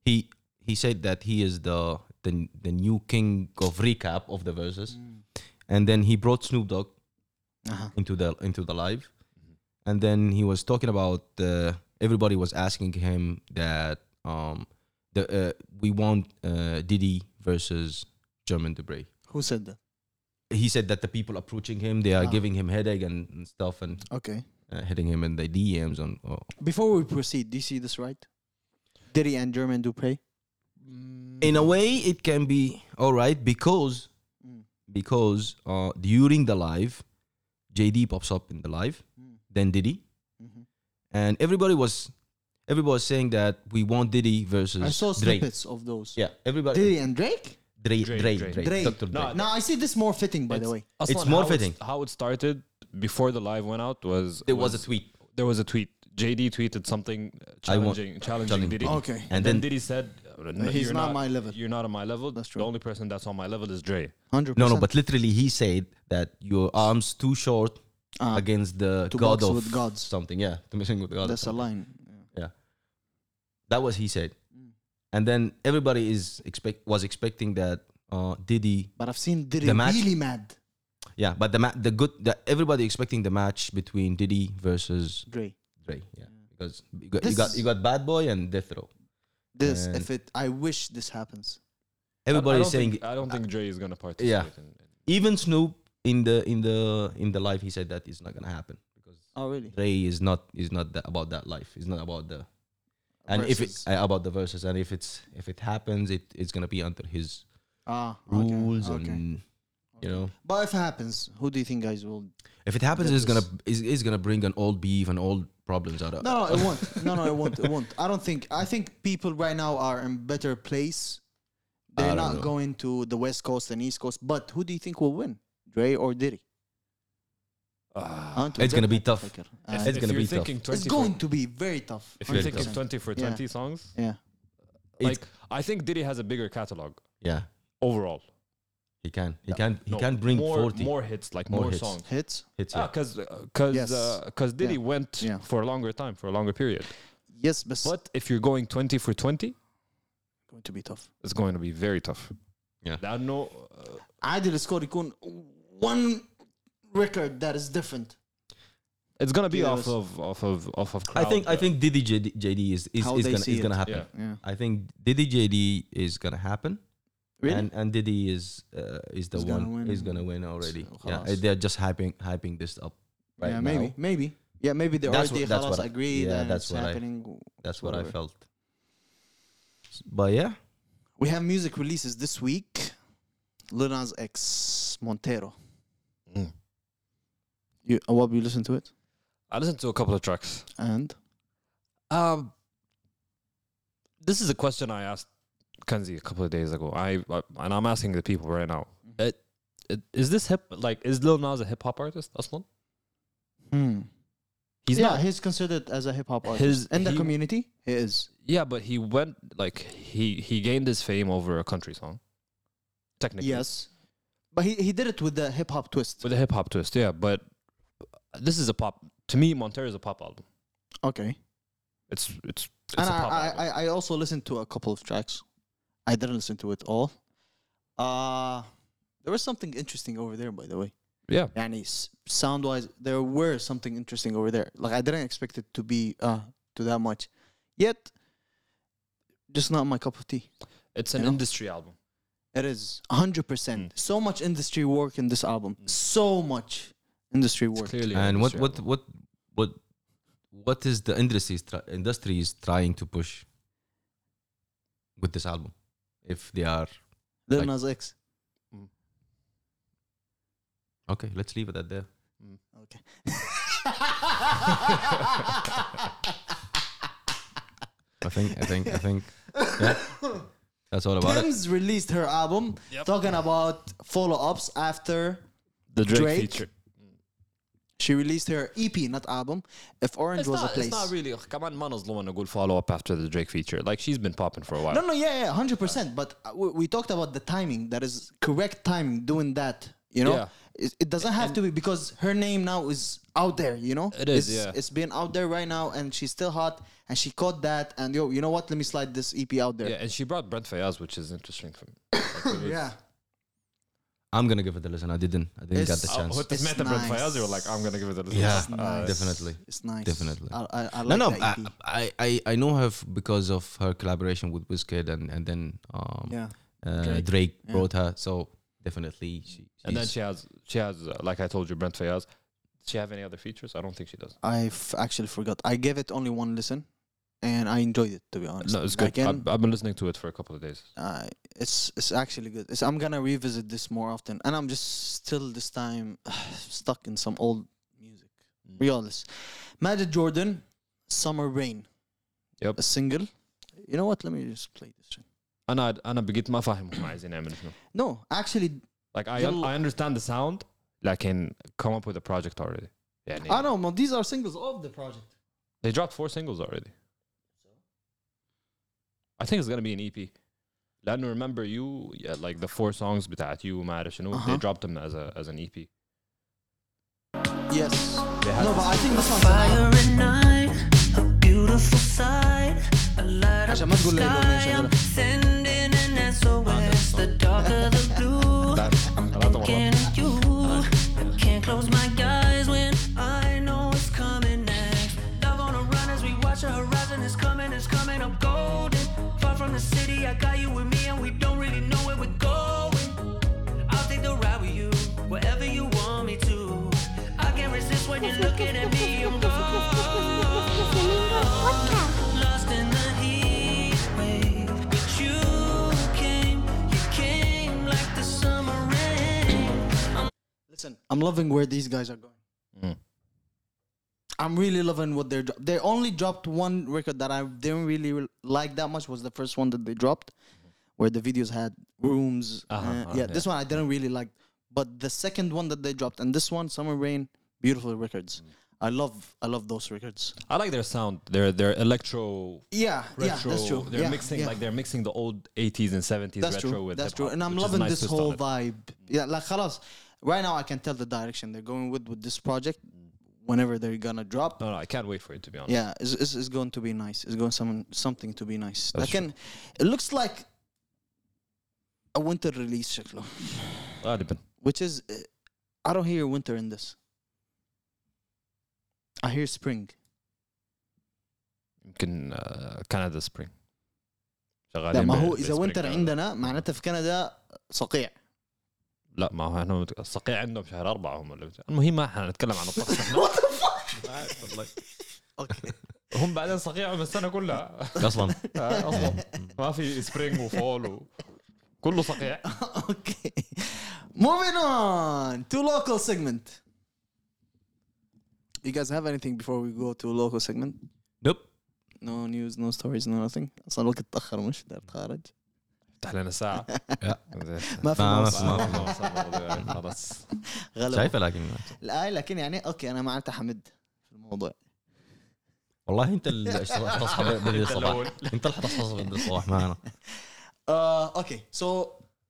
he he said that he is the the the new king of recap of the Verzuz, and then he brought Snoop Dogg Uh-huh. into the into the live, and then he was talking about uh, everybody was asking him that um the uh, we want uh, Diddy versus Jermaine Dupri. Who said that? He said that the people approaching him, they are Ah. giving him headache and, and stuff, and Okay. Uh, hitting him in the DMs on. Oh. Before we proceed, do you see this right? Diddy and Jermaine Dupri. in a way it can be all right because Mm. because uh during the live jd pops up in the live Mm. then diddy Mhm. and everybody was everybody was saying that we want diddy versus I saw Dre. snippets of those. yeah everybody Diddy and Drake. Dre, Dre, Dre, Dre. Dre, Dre. Dr. Dre. No, No, I see this more fitting, by the way. Aslan, It's more how fitting. how it started before the live went out was there was a tweet there was a tweet. JD tweeted something want- challenging challenging challenging Diddy. Okay. and And then then Diddy said, uh, no, He's you're not my level. You're not on my level. That's true. The only person that's on my level is Dre. Hundred no no but literally he said that your arms too short Ah, against the to god box of with gods. something yeah to missing with the god of that's a something. line. Yeah. That was he said. And then everybody is expect was expecting that uh, Diddy. But I've seen Diddy The match- really mad. Yeah, but the ma- the good the, everybody expecting the match between Diddy versus Dre. Dre. Yeah, because you got you got, you got Bad Boy and Death Row. This, And- if it, I wish this happens. Everybody I, I is saying think, I don't think Dre is gonna participate. Yeah. In, in- even Snoop in the in the in the live he said that it's not gonna happen because Oh, really? Dre is not is not that about that life. It's not about the and if it uh, about the Verzuz and if it's if it happens it it's gonna be under his Ah, rules okay. and you know But if it happens, who do you think guys will? If it happens, it's gonna is is gonna bring an old beef and old problems out of. No, no, it won't. No, no, it won't. It won't. I don't think. I think people right now are in better place. They're not know. going to the West Coast and East Coast. But who do you think will win, Dre or Diddy? Ah. أنتوا It's gonna be بجد tough. بفكر. If- آه. It's if gonna you're be tough. thinking 20 It's for- going to be very tough. If you're Very thinking tough. 20 for Yeah. 20 songs, Yeah. like I think Diddy has a bigger catalog yeah, overall. he can. He No, can. He No, can bring more, forty more hits, like More more, hits. songs. Hits. hits. Ah, Yeah. because because Yes. because Diddy Yeah. went Yeah. for a longer time, for a longer period. Yes, but, But if you're going 20 for 20, going to be tough. it's going to be very tough. Yeah. لأنه uh, عادي السكور يكون one record that is different. it's going to be Yeah, off it's- of off of off of I crowd. think. I uh, think Diddy JD, JD is is, How is they gonna see is gonna it. happen. Yeah. Yeah. I think Diddy JD is gonna happen. Really? And and Diddy is uh, is the Is gonna one win. is gonna win already. So, Yeah, خلاص. they're just hyping hyping this up right yeah, now. maybe, maybe. Yeah, maybe they That's already what- that's خلاص what I- agree yeah, that that's it's what I- happening. That's what I whatever. felt. But yeah, We have music releases this week. Lil Nas X Montero. You, uh, what you listen to it? I listened to a couple of tracks. And Um, this is a question I asked Kanzi a couple of days ago. I, I and I'm asking the people right now. Mm-hmm. It, it, is this hip? Like, is Lil Nas a hip hop artist? Aslan? hmm. He's yeah, not. he's considered as a hip hop artist His- in the he- community. He is. Yeah, but he went like he he gained his fame over a country song. Technically, Yes, but he, he did it with the hip hop twist. with a hip hop twist. Yeah, but this is a pop. To me, Montero is a pop album. okay, It's it's it's and a I, pop I, album. I I also listened to a couple of tracks. I didn't listen to it all. Uh there was something interesting over there, by the way. yeah, Yani sound wise, there were something interesting over there. Like I didn't expect it to be uh to that much. Yet, just not my cup of tea. it's an know? industry album. It is hundred percent. Mm. So much industry work in this album. So much industry work. clearly and what industry what album. what what what is the industry is industry is trying to push with this album? If they are Lil like- Nas X. Mm. okay, let's leave it at there. Mm, okay. I think I think I think yeah, that's all about it. Tems released her album talking about follow ups after The Drake, Drake. feature. She released her EP, not album. If Orange it's was not, a place, it's not really. كمان ما a good follow up after the Drake feature. Like she's been popping for a while. No, no, yeah, yeah, hundred percent. But uh, we, we, talked about the timing. That is correct timing doing that. You know, yeah. it, it, doesn't have and to be because her name now is out there. You know, it is. It's, yeah, it's been out there right now, and she's still hot. And she caught that. And yo, you know what? Let me slide this EP out there. Yeah, and she brought Brent Faiyaz, which is interesting for me. Like, yeah. I'm gonna give it a listen. I didn't. I didn't get the chance. Oh, it's met nice. Faiyaz, you were like, I'm gonna give it a listen. Yeah, nice. definitely. It's nice. Definitely. I, I, I like no, no. I, I I know her because of her collaboration with Wizkid and and then um, yeah. Uh, Drake, Drake yeah. brought her. So definitely she. And then she has she has uh, like I told you, Brent Faiyaz. Does she have any other features? I don't think she does. I actually forgot. I gave it only one listen and I enjoyed it to be honest. No, it's good. Again, I've, I've been listening to it for a couple of days. Uh, it's it's actually good. It's, I'm gonna revisit this more often, and I'm just still this time stuck in some old music. Mm. honest. Majid Jordan, Summer Rain. Yep. A single. You know what? Let me just play this. انا انا بقيت ما فاهم هم عايزين يعملوا شنو. No, actually like I I understand the sound لكن come up with a project already. يعني I know, these are singles of the project. They dropped four singles already. I think it's gonna be an EP. لأنه remember you yeah, like the four songs بتاعت you وما أعرف شنو Uh-huh. they dropped them as a as an EP. Yes. They had No, but I think this one's Fire at night, a beautiful sight. A light up عشان ما the تقول لي الأغنية sky. I'm شغالة. sending an SOS. The darker the blue. I'm ثلاثة مرات. thinking of you. Can't close my eyes when I know it's coming next. Love on the run as we watch the horizon. It's coming, it's coming up golden. From the city, I got you with me, and we don't really know where we're going. I'll take the ride with you, wherever you want me to. I can't resist when you're looking at me. I'm gone. Lost in the heat wave. But you came, you came like the summer rain. Listen, I'm loving where these guys are going. Mm. I'm really loving what they're. Dro- they only dropped one record that I didn't really re- like that much. Was the first one that they dropped, where the videos had rooms. Uh-huh, uh, uh, yeah, yeah. this one I didn't really like. But the second one that they dropped and this one, Summer Rain, beautiful records. Mm. I love, I love those records. I like their sound. They're they're electro Yeah, yeah, retro. that's true. They're yeah, mixing yeah. like they're mixing the old 80s and 70s that's retro true. with That's true, hip-hop, and I'm which is loving nice this twist on whole it. vibe. Yeah, like خلاص. Right now, I can tell the direction they're going with with this project. Whenever they're gonna drop, No, no, I can't wait for it to be honest. yeah, it's, it's, it's going to be nice. It's going some something to be nice. That's Like, it looks like a winter release, شكله. غالبا. which is uh, I don't hear winter in this. I hear spring. يمكن uh, كندا سبرينج. لا شغالين ما ب- هو اذا بسبرينج وينتر كندا. عندنا معناتها في كندا صقيع لا ما هو إحنا الصقيع عندهم شهر أربعة هم اللي المهم ما إحنا نتكلم عن الطقس إحنا أوكي هم بعدين صقيعهم السنة كلها أصلا آه، أصلا ما في سبرينج وفول و... كله صقيع okay. Moving on to local segment. You guys have anything before we go to local segment? nope No news, no stories, no nothing. أصلا الوقت تأخر مش دار خارج. فتح لنا ساعة ما في ما- ما موضوع. في- ما في- ما خلاص غلبوا. شايفة لكن لا لكن يعني أوكي أنا معناتها حمد في الموضوع. والله أنت اللي تصحى بدري الصباح أنت اللي حتصحى بدري الصباح ما أنا okay, so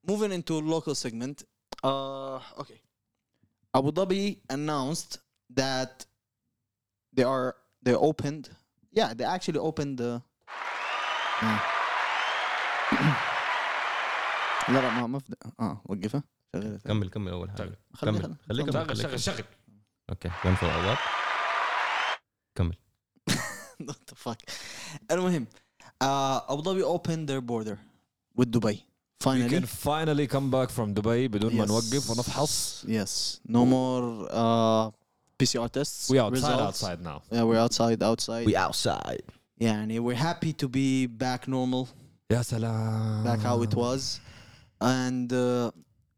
moving into local segment. Uh, okay, Abu Dhabi announced that they are they opened. Yeah, they actually opened the. آه. لا لا ما ما في آه وقفها شغلها كمل كمل اول حاجة خلي كمل خليك شغل شغل شغل أوكي ينفض الاوقات كمل What the fuck المهم uh, Abu Dhabi opened their border with Dubai We finally can finally come back from Dubai بدون ما Yes. نوقف ونفحص Yes. No more uh, PCR tests. We outside results. outside now Yeah, we're outside, outside. we outside yeah, and we're happy to be back normal, يا سلام back how it was. And uh,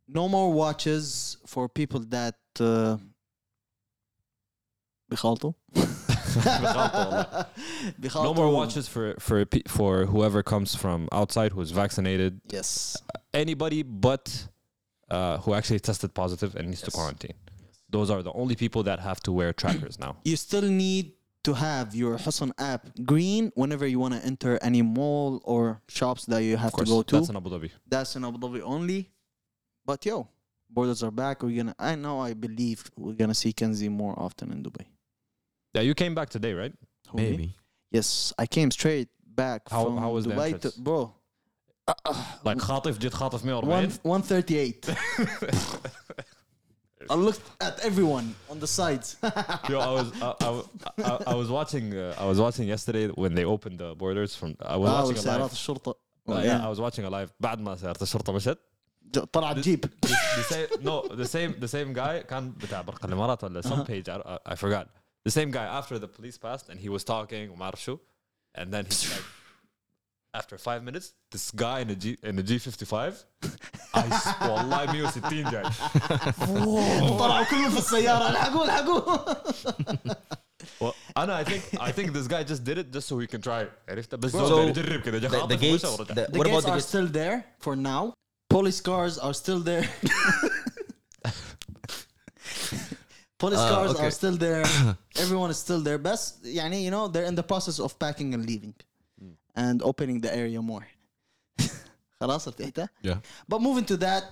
no more watches for people that uh, بيخالطوا. بيخالطوا والله. No بيخالطوا. more watches for for pe- for whoever comes from outside who's vaccinated. Yes. Anybody but uh, who actually tested positive and needs to Yes. quarantine. Those are the only people that have to wear trackers now. You still need to have your Husn app green whenever you want to enter any mall or shops that you have course, to go to. That's in Abu Dhabi. That's in Abu Dhabi only. But yo, borders are back. We're gonna. I know. I believe we're gonna see Kanzi more often in Dubai. Yeah, you came back today, right? Maybe. Maybe. Yes, I came straight back how, from how was Dubai, to, bro. Uh, uh, like Khatif, did Khatif 138. I looked at everyone on the sides. Yo, I was I, I, I, I was watching uh, I was watching yesterday when they opened the borders from I was آه، watching a وسيارات live الشرطة. uh, Oh, yeah I was watching a live بعد ما سيارة الشرطة مشت ج- طلع جيب. the, the same no the same the same guy كان بتاع برق الامارات ولا some page I, I, I forgot the same guy after the police passed and he was talking وما اعرف شو and then he's like after five minutes this guy in a G in a G55 I s- والله 160 جاي طلعوا كلهم في السيارة. الحقوا الحقوا. well, انا I think I think this guy just did it just so he can try عرفت بس So, زول يجرب كده جا The, the خاطف gates. ومشى ورجع. The, The what about gates the are gates? still there for now. Police cars are still there. Police Ah, cars okay. are still there. Everyone is still there. بس يعني you know they're in the process of packing and leaving and opening the area more. خلاص ارتحت؟ Yeah. But moving to that,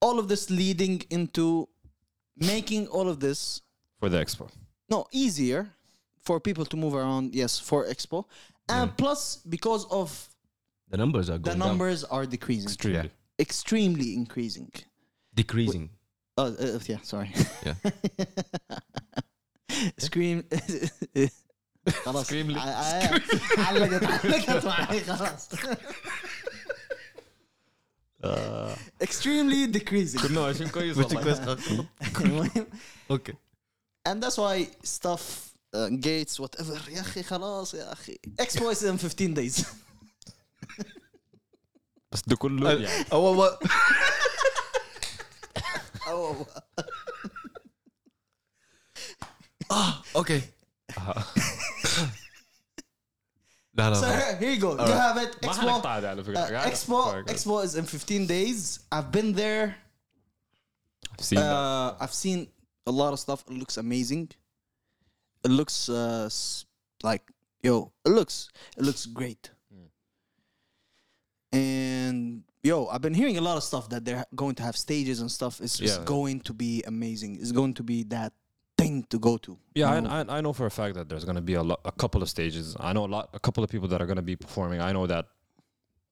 all of this leading into making all of this for the expo no easier for people to move around. Yes, for Expo, and plus because of The numbers are the going down. numbers are decreasing, extremely extremely increasing. Decreasing. Oh, uh, yeah, sorry. Yeah. Scream. خلاص Screamly. ع- ع- علقت علقت معي خلاص. Extremely decreasing. كنا ماشيين كويس والله المهم، Okay. and that's why stuff uh, gates whatever يا اخي خلاص يا اخي Expo is in 15 days. بس ده كله يعني Oh, what? oh. Okay. لا So لا here, here you go. You have it. ما Expo. حنقطع هذا على فكرة Uh, قاعد- Expo. قاعد- Expo is in 15 days. I've been there. I've seen that. Uh, I've seen a lot of stuff. It looks amazing. It looks uh, s- like yo. It looks it looks great. And yo, I've been hearing a lot of stuff that they're going to have stages and stuff. It's just Yeah. going to be amazing. It's going to be that thing to go to. Yeah, you know? I, I know for a fact that there's going to be a, lo- a couple of stages. I know a lot, a couple of people that are going to be performing. I know that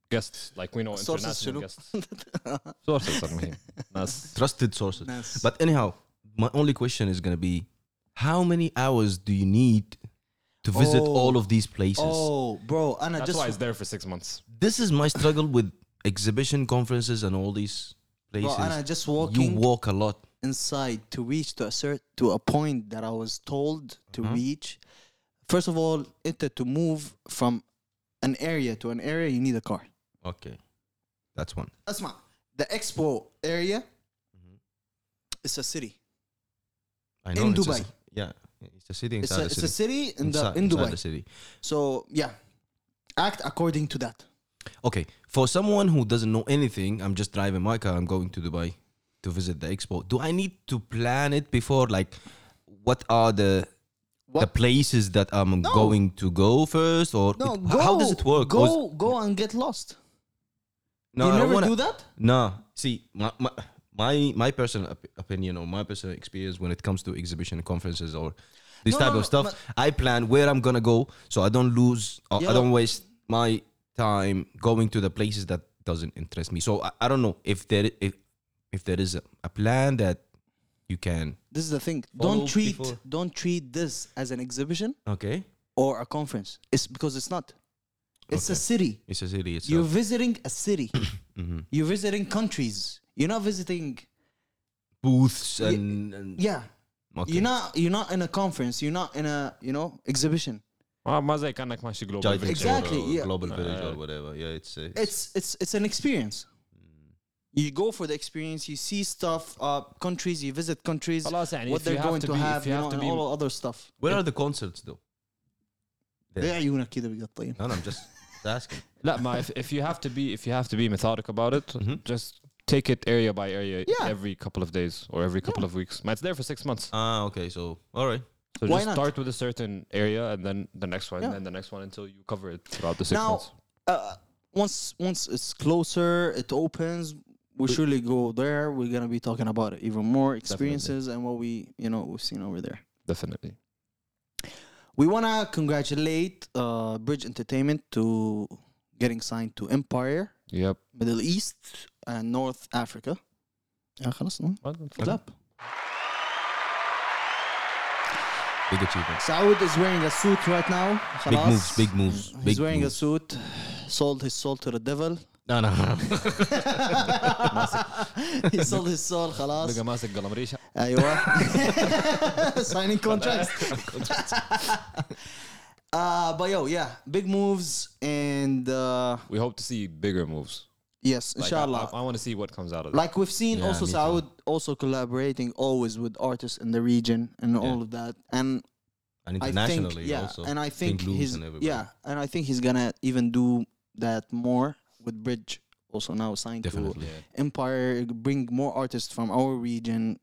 guests, like we know sources international guests. sources, I mean, trusted sources. But anyhow, my only question is going to be, how many hours do you need to visit oh. all of these places? Oh, bro, and that's just, why it's there for six months. This is my struggle with exhibition conferences and all these places. Bro, just walking. You walk a lot inside to reach to a cert to a point that I was told to Uh-huh. reach. First of all, it to move from an area to an area, you need a car. Okay, that's one. Asma, the expo area Mm-hmm. is a city. I In it's a Dubai. ci- yeah, it's a city It's a, the it's city. a city in the in Dubai. the city. So yeah, act according to that. Okay, for someone who doesn't know anything, I'm just driving my car. I'm going to Dubai to visit the expo. Do I need to plan it before? Like, what are the the places that I'm No. going to go first, or No, it- go. how does it work? Go go and get lost. no, you I never wanna- do that. No, see, my my my, my personal op- opinion or my personal experience when it comes to exhibition conferences or this No, type no, of stuff, I plan where I'm gonna go so I don't lose, or Yeah. I don't waste my time going to the places that doesn't interest me. So I, I don't know if there if if there is a, a plan that you can. This is the thing. Follow Don't treat before- don't treat this as an exhibition Okay, or a conference. It's because it's not. It's a Okay. city. it's a city itself. You're visiting a city. Mhm. You're visiting countries. You're not visiting. Booths Ye- and, and Yeah. okay. You're not. You're not in a conference. You're not in a you know exhibition. ما ما زي كانك ماشي global Giant village. Exactly, or yeah. Global village or Uh, whatever. Yeah, it's uh, It's it's it's an experience. You go for the experience. You see stuff. Uh, countries. You visit countries. خلاص يعني What if you they're have going to to be have. if You you know, have to and be all other stuff. where are the concerts though? ليه عيونك كده بيقطعين؟ No, no, I'm just asking. لا ما if, if you have to be if you have to be methodic about it Mhm. just take it area by area Yeah. every couple of days or every couple of weeks. Man, it's there for six months. Ah, okay. So all right. So Why just not? start with a certain area and then the next one, Yeah. and then the next one until you cover it throughout the six Now, months. uh, once once it's closer, it opens. we surely go there. We're gonna be talking about even more experiences definitely. and what we you know we've seen over there. Definitely. We wanna congratulate uh, Brij Entertainment to getting signed to Empire. Yep. Middle East and North Africa. Yeah, خلاص up? Big achievement. Saud is wearing a suit right now. Big moves, big moves. He's big wearing moves. a suit. Sold his soul to the devil. No, no. he sold his soul خلاص. بقى ماسك قلم ريشه ايوه signing contracts uh but yo yeah big moves and uh we hope to see bigger moves. yes Like, inshallah I, I, want to see what comes out of it. like we've seen Yeah, also me too. Saud also collaborating always with artists in the region and all of that and and I think internationally yeah also. and I think King Louis he's and everybody. yeah and I think he's gonna even do that more with Brij also now signed Definitely. to Empire bring more artists from our region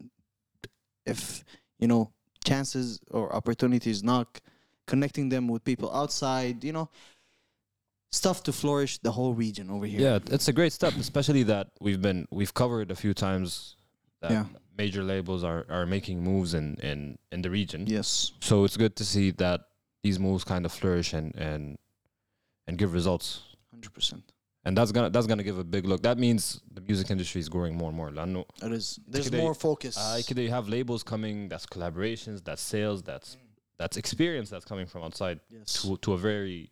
if you know chances or opportunities knock connecting them with people outside you know stuff to flourish the whole region over here yeah, it's a great step, especially that we've been we've covered a few times that Yeah. major labels are, are making moves in, in, in the region. yes So it's good to see that these moves kind of flourish and, and and give results. 100% And that's gonna that's gonna give a big look. That means the music industry is growing more and more. لأنه it is there's Today- more focus uh, could they have labels coming, that's collaborations, that's sales, that's that's experience that's coming from outside yes to to a very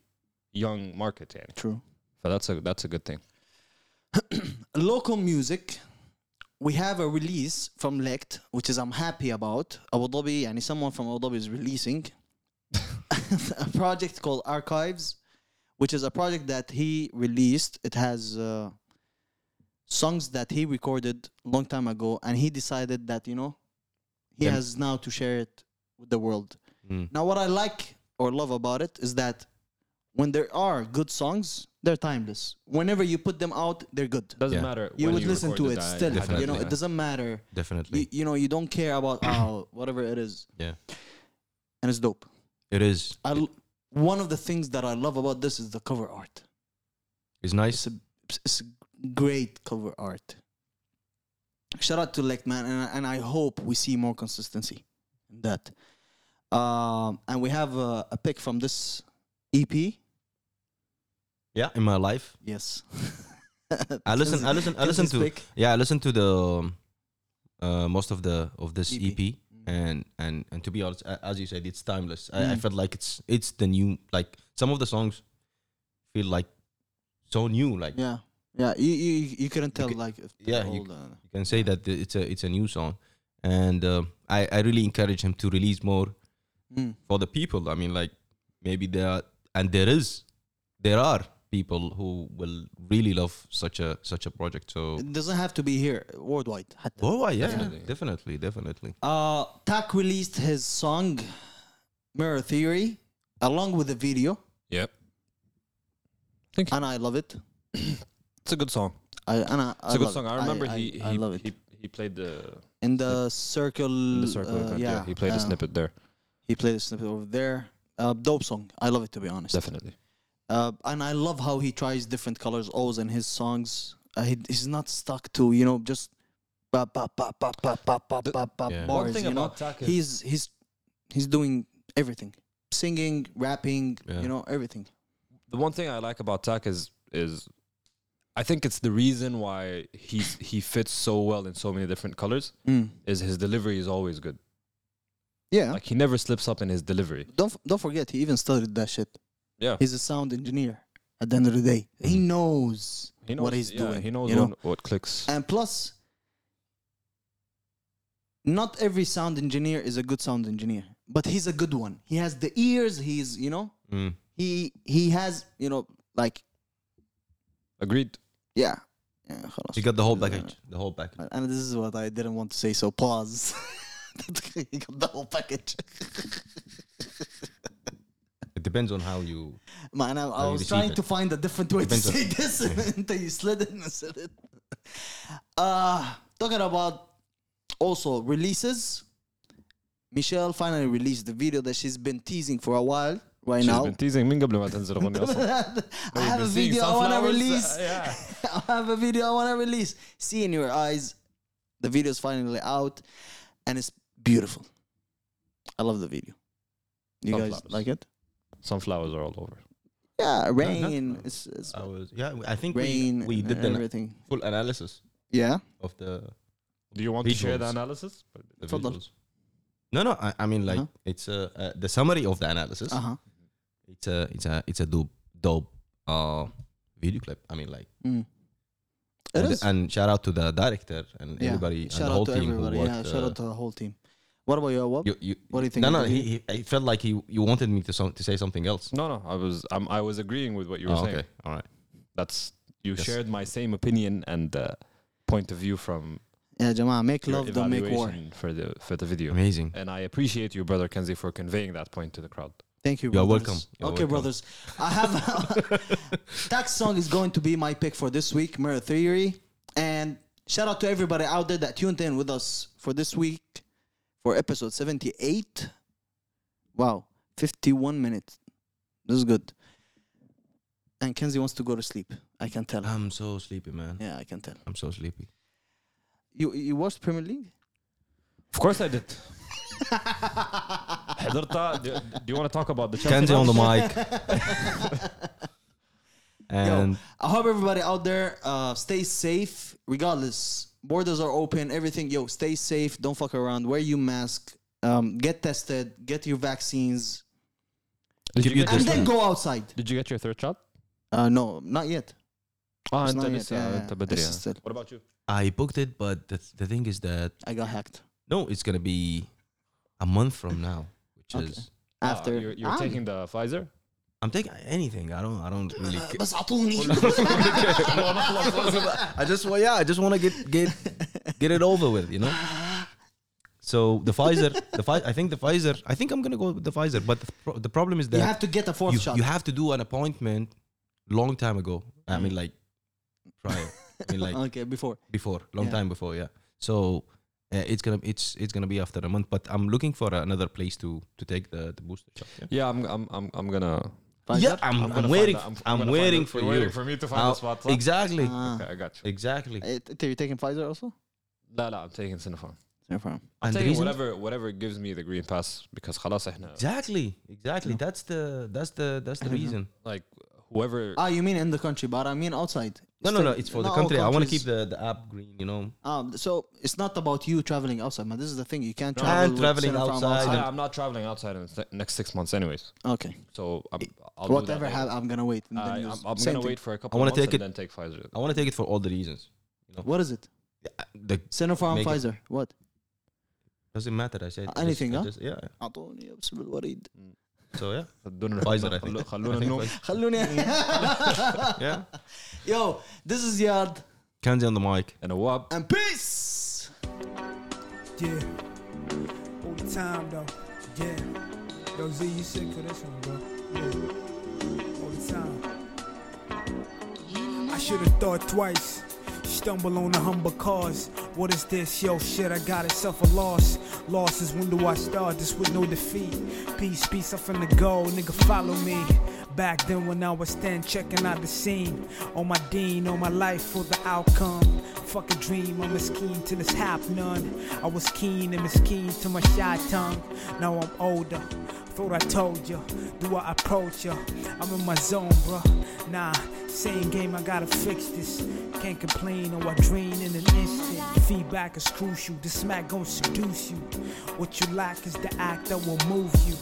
young market. يعني. true So that's a that's a good thing. local music we have a release from Lect which is I'm happy about Abu Dhabi يعني someone from Abu Dhabi is releasing a project called Archives which is a project that he released it has uh, songs that he recorded a long time ago and he decided that you know he Yeah. has now to share it with the world Mm. now what I like or love about it is that when there are good songs they're timeless whenever you put them out they're good Doesn't Yeah. matter. you when would listen to it still. Definitely. You know, it doesn't matter. Definitely. You, you know, you don't care about oh, whatever it is, yeah. and it's dope. It is. I l- one of the things that I love about this is the cover art. It's nice. It's a it's a great cover art. Shout out to Lect man, and and I hope we see more consistency in that. Um, and we have a, a pick from this EP. Yeah. In my life. Yes. I listen. I listen. I listen to. pick. Yeah, I listen to the um, uh, most of the of this EP. EP, and and and to be honest, as you said, it's timeless. I, I Mm. felt like it's it's the new like some of the songs feel like so new. Like Yeah. Yeah. You you, you couldn't tell ca- like if they're yeah, you old, uh, you can say that it's a it's a new song, and uh, I I really encourage him to release more mm. for the people. I mean, like maybe there are, and there is there are people who will really love such a such a project. So it doesn't have to be here, worldwide. Worldwide, yeah, definitely, definitely. definitely. Uh, Tac released his song Mirror Theory along with the video. Yep. Thank you. And I love it. it's a good song. I, and I, it's I a good song. I remember I, he, I, he, love it. he he played the in the circle. In the circle, uh, yeah. yeah. He played uh, um, a snippet there. He played a snippet over there. Uh, dope song. I love it to be honest. Definitely. Uh, and I love how he tries different colors always in his songs. Uh, he, he's not stuck to you know just ba ba ba ba ba ba ba The- ba ba Yeah. bars. One thing you know? about Tac is he's he's he's doing everything, singing, rapping, Yeah. you know everything. the one thing I like about Tac is is I think it's the reason why he's he fits so well in so many different colors Mm. is his delivery is always good. Yeah. Like he never slips up in his delivery. don't f- don't forget he even studied that shit. Yeah. He's a sound engineer at the end of the day. He mm. knows, he knows what he's yeah, doing. He knows you know? what, clicks. And plus, not every sound engineer is a good sound engineer, but he's a good one. He has the ears. He's you know mm. he he has you know like agreed. Yeah. yeah you got the whole package. The whole package. And this is what I didn't want to say. So pause. He got the whole package. It depends on how you. Man, I, I was trying it. to find a different way to say this. and you slid it and said it. Uh, talking about also releases. Michele finally released the video that she's been teasing for a while right she's now. She's been teasing I have a video I want to release. Uh, yeah. I have a video I want to release. Sea in your eyes. The video is finally out and it's beautiful. I love the video. You guys like it? Sunflowers are all over. Yeah, rain. No, it's, it's I was, yeah, I think rain. We, we did the everything full analysis. Yeah. Of the. Do you want visuals. to share the analysis? The visuals. No, no. I, I mean, like uh -huh. it's a uh, the summary of the analysis. Uh -huh. It's a it's a it's a dope dope uh, video clip. I mean, like. Mm. And, and, shout out to the director and yeah. everybody shout and the whole team. Everybody. Who worked, yeah, shout uh, out to the whole team. What about you, Awab? you, you, What do you think No, of no. He, he, I felt like he you wanted me to some, to say something else. No, no. I was um, I was agreeing with what you were Oh, saying. okay, all right. That's you Yes. shared my same opinion and uh, point of view from Yeah, Jamaa, make love, don't make war. for the for the video. Amazing. And I appreciate you, brother Kanzi, for conveying that point to the crowd. Thank you. You're brothers. welcome. You're okay, welcome. brothers. I have that song is going to be my pick for this week, Mirror Theory. And shout out to everybody out there that tuned in with us for this week for episode 78. Wow, 51 minutes. This is good. And Kanzi wants to go to sleep. I can tell. I'm so sleepy, man. Yeah, I can tell. I'm so sleepy. You you watched Premier League? Of course I did. do, do you want to talk about the Chelsea Kanzi on the mic. and Yo, I hope everybody out there uh, stays safe regardless Borders are open, everything. Yo, stay safe. Don't fuck around. Wear your mask. Um, get tested. Get your vaccines, Did you, Keep get your and your, then go outside. did you get your third shot? Uh, no, not yet. Ah, It's انت not yet. لسه Yeah, انت yeah. بدري It's يعني. still- What about you? I booked it, but the, the thing is that I got hacked no, it's gonna be a month from now, which Okay. is Ah, after. you're, you're Ah, taking the Pfizer. I'm taking anything. I don't. I don't really. ca- بس اعطوني I just well, yeah. I just want to get get get it over with, you know. So the Pfizer, the Pfi- I think the Pfizer. I think I'm gonna go with the Pfizer, but the, pro- the problem is you that have to get a fourth you, shot. you have to do an appointment long time ago. I mean, like prior. I mean, like okay, before. before, long Yeah. time before. Yeah. So uh, it's gonna it's it's gonna be after a month, but I'm looking for another place to to take the the booster shot. Yeah. Yeah, I'm I'm I'm, I'm gonna. Yeah, I'm, I'm, gonna waiting. find the- I'm, gonna find waiting the- for you're you. Waiting for me to find I'll- the spot. صح? Exactly. Ah. Okay, I got you. Exactly. Eh, Are you taking Pfizer also? لا لا I'm taking Sinopharm. No problem. I'm And the taking reason- whatever whatever gives me the green pass because خلاص احنا Exactly. Exactly. No. That's the that's the that's the I don't reason. like whoever Ah, you mean in the country, but I mean outside. No, no, no. Stay- It's for not the all country. I want to countries- keep the, the app green. You know. Um, so it's not about you traveling outside, man. This is the thing. You can't No, travel. I'm with traveling Sinopharm outside. I, I'm not traveling outside in the se- next six months anyways. Okay. So I'm, I'll do Whatever that happens, I'm gonna wait. and then I, you I'm, s- I'm same gonna thing. wait for a couple I wanna months take and it- then take Pfizer. I want to take it for all the reasons. What is it? The Sinopharm, Make it- Pfizer. What? doesn't matter. I said Uh, anything, just, huh? just- yeah. أعطوني أبسم الوريد. So yeah. خلونا خلوني Yo, this is YAD Kanzi on the mic. and Awab. and peace. All the time though. Yeah. You sick for this one, bro. All the time. I should have thought twice. Stumble on the humble cause. What is this? Yo, shit, I got itself a loss. Loss is when do I start? This with no defeat. Peace, peace, I'm finna go. Nigga, follow me. Back then when I was 10, checking out the scene. On my dean, on my life for the outcome. Fuck a dream, I'm as keen till it's half none. I was keen and keen to my shy tongue. Now I'm older. Thought I told you, do I approach you? I'm in my zone, bruh. Nah, same game, I gotta fix this. Can't complain or I drain in an instant. Feedback is crucial, the smack gon' seduce you. What you lack is the act that will move you.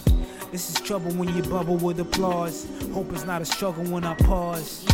This is trouble when you bubble with applause. Hope it's not a struggle when I pause.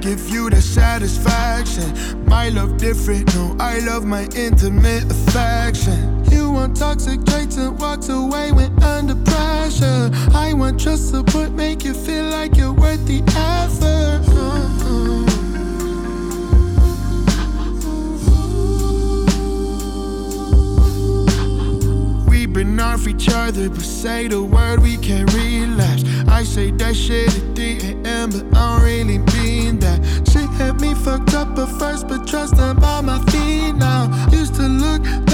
Give you the satisfaction. My love different, no, I love my intimate affection. You want toxic traits and walks away when under pressure. I want trust support, make you feel like you're worth the effort. Uh, uh. Off each other, but say the word, we can't relapse. I say that shit at 3 a.m., but I don't really mean that. Shit had me fucked up at first, but trust I'm on my feet now. Used to look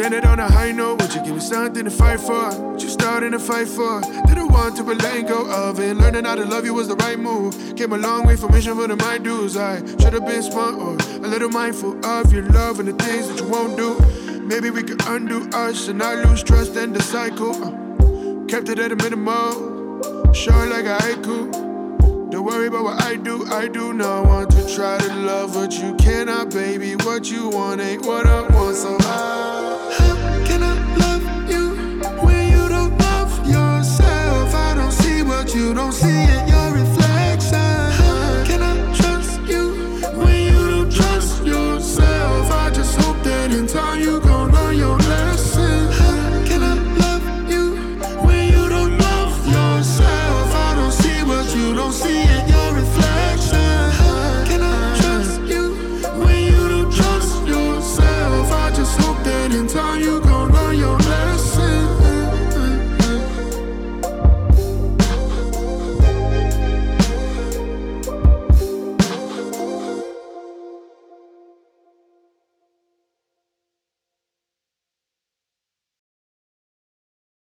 know if can end it on a high note. Would you give me something to fight for? What you starting to fight for? Didn't want to, but letting go of it. Learning how to love you was the right move. Came a long way from mission for the my dues. I should have been smart or a little mindful of your love and the things that you won't do. Maybe we could undo us and not lose trust in the cycle. Uh, kept it at a minimum, short like a haiku. Don't worry about what I do, I do not want to try to love what you cannot, baby. What you want ain't what I want, so I you don't see it,